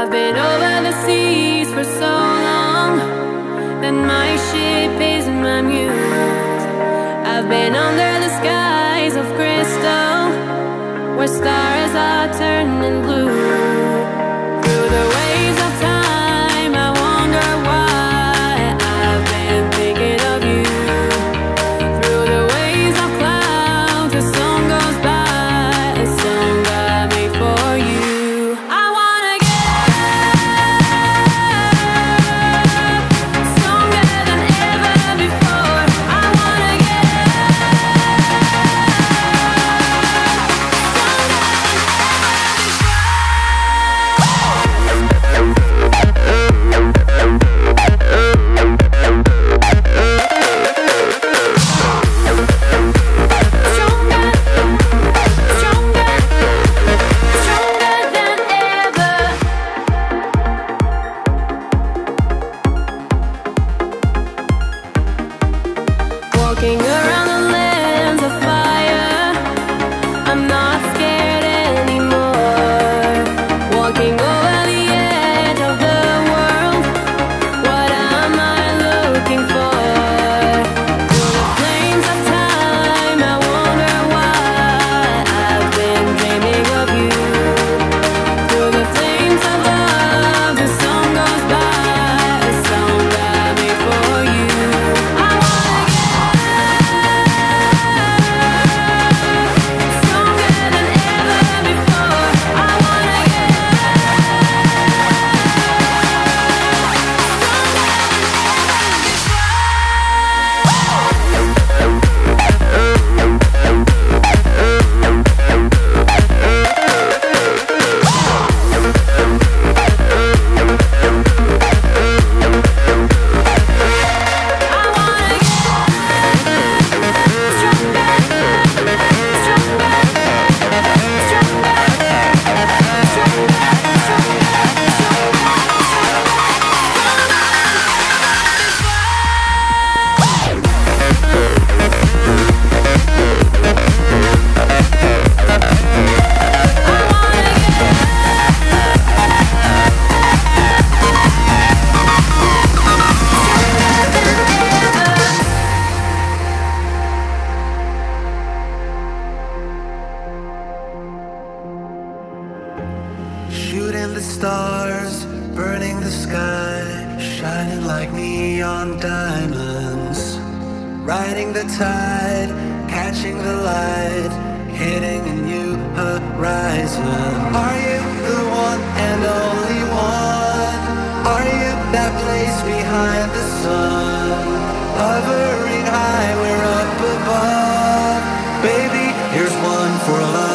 I've been over the seas for so long that my ship is my muse. I've been under the skies of crystal where stars are turning blue. the sky, shining like neon diamonds. Riding the tide, catching the light, hitting a new horizon. Are you the one and only one? Are you that place behind the sun? Hovering high, we're up above. Baby, here's one for love.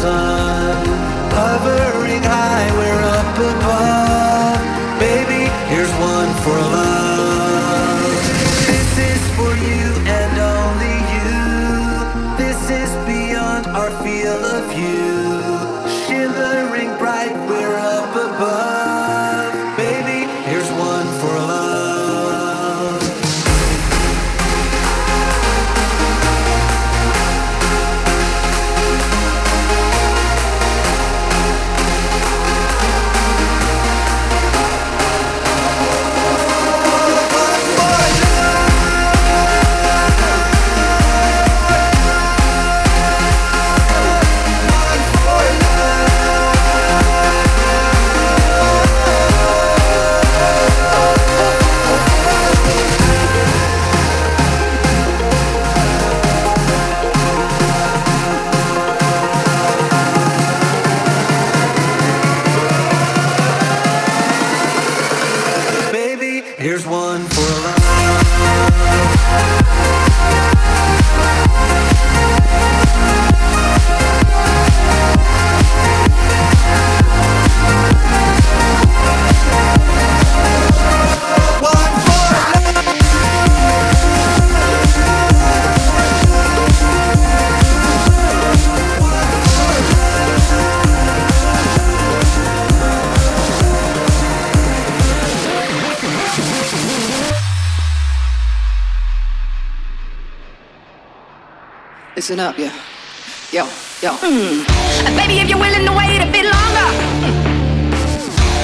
sun Listen up, yeah. Yo, yo. Mm. Baby, if you're willing to wait a bit longer.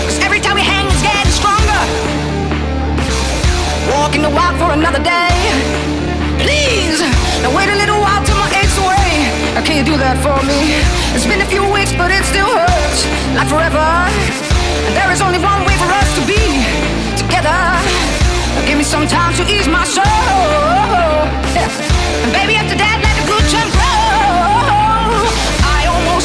Cause every time we hang, it's getting stronger. Walking the walk for another day. Please, now wait a little while till my aches away. Now, can you do that for me? It's been a few weeks, but it still hurts. Like forever. And there is only one way for us to be together. Now, give me some time to ease my soul. Yeah. And baby, after that,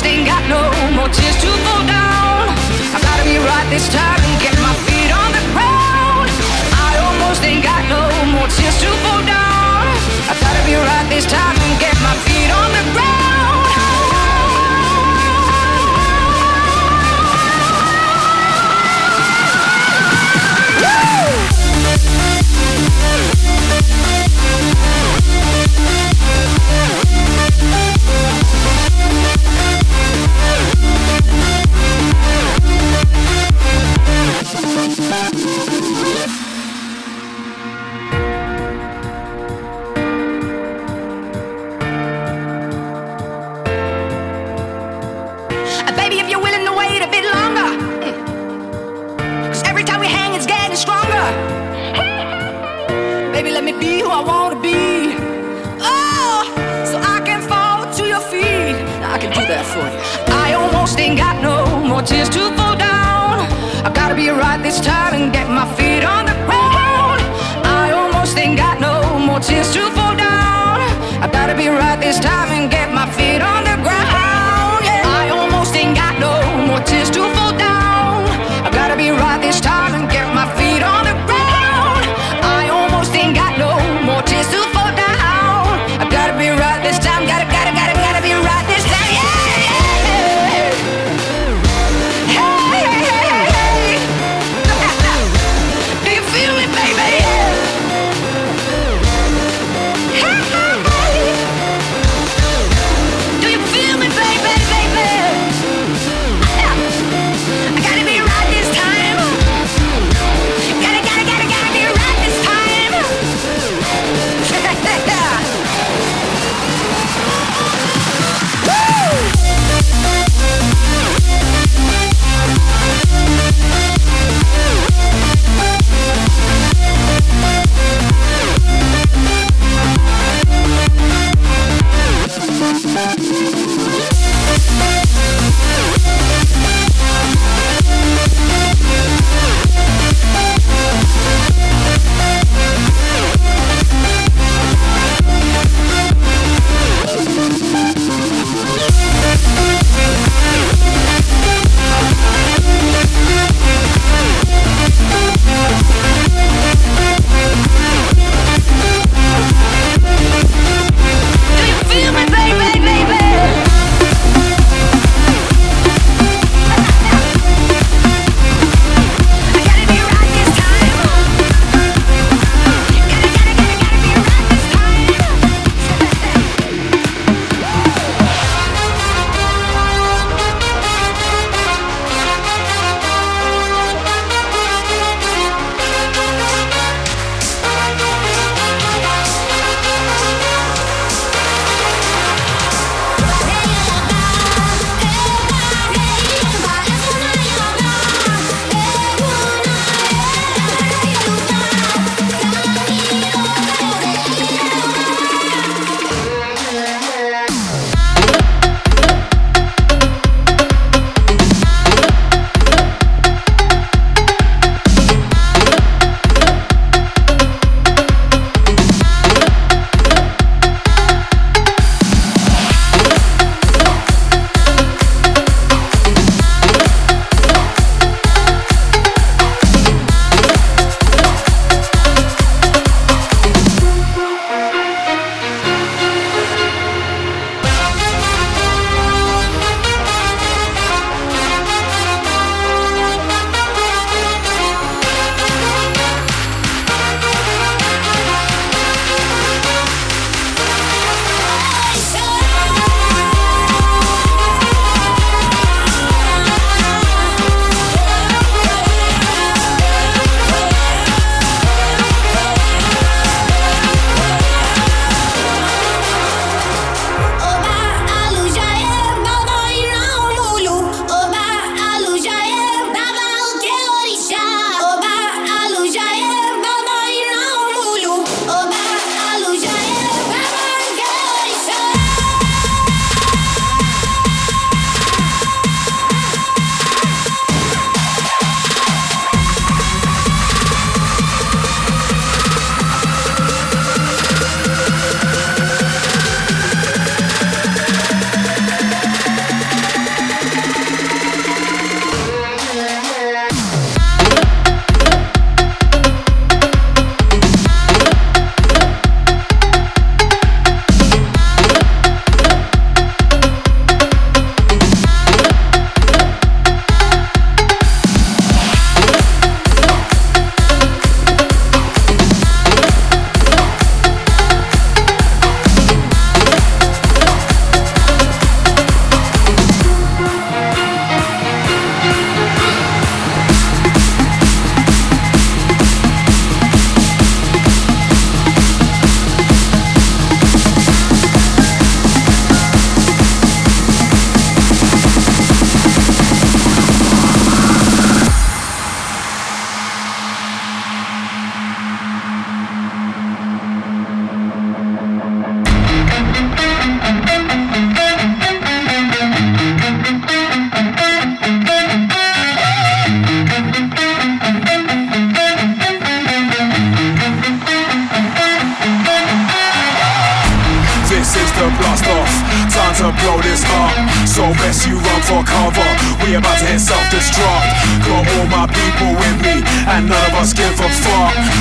Almost ain't got no more tears to fall down. I gotta be right this time and get my feet on the ground. I almost ain't got no more tears to fall down. I gotta be right this time and get my feet on the ground.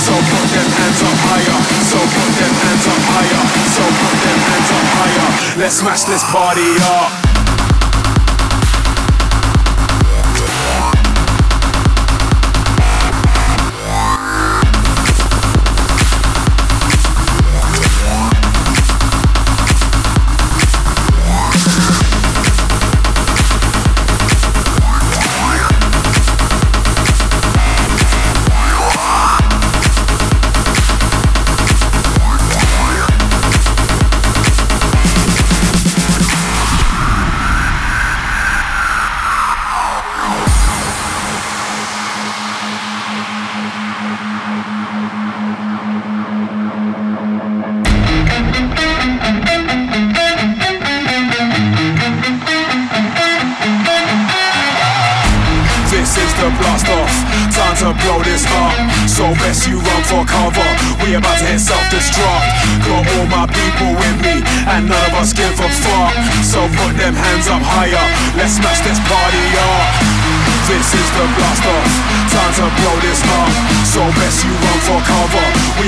So put them hands up higher. So put them hands up higher. So put them hands up higher. Let's smash this party up.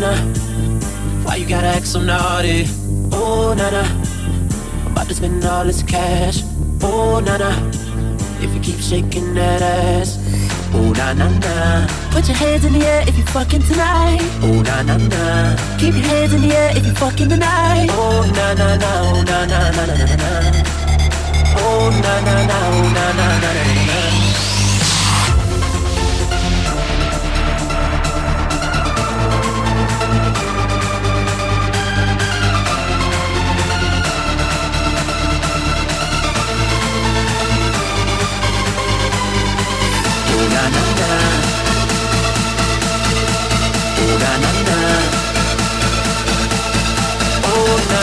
nana, why you gotta act so naughty? Oh, nana, I'm about to spend all this cash. Oh, nana, if you keep shaking that ass. Oh, na na na, put your hands in the air if you fucking tonight. Oh, na na na, keep your hands in the air if you fucking tonight. Oh, na na na, oh, na na na na na na. Oh, na na na, oh, na na na na na.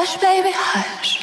Hush, baby, hush.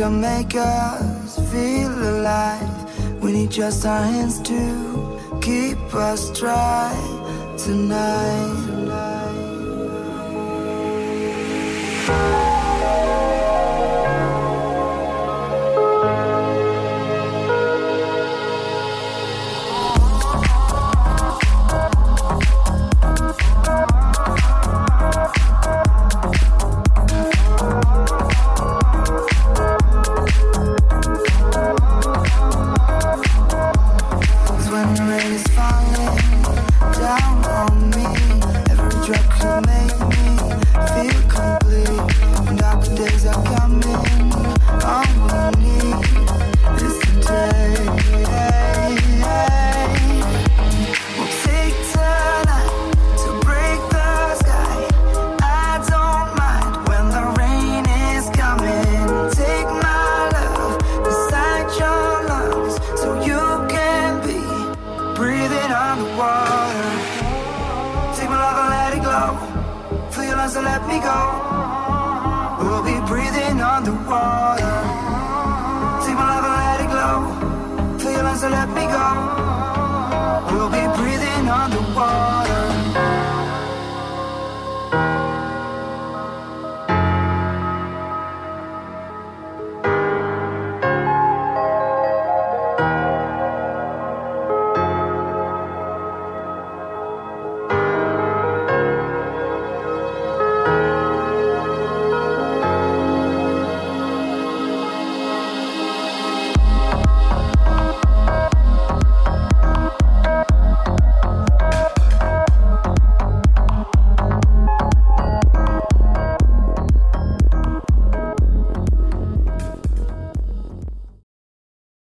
To make us feel alive. We need just our hands to keep us dry tonight. So let it glow. Fill your lungs let me go. We'll be breathing underwater. Take my love and let it glow, feelin' so let me go. We'll be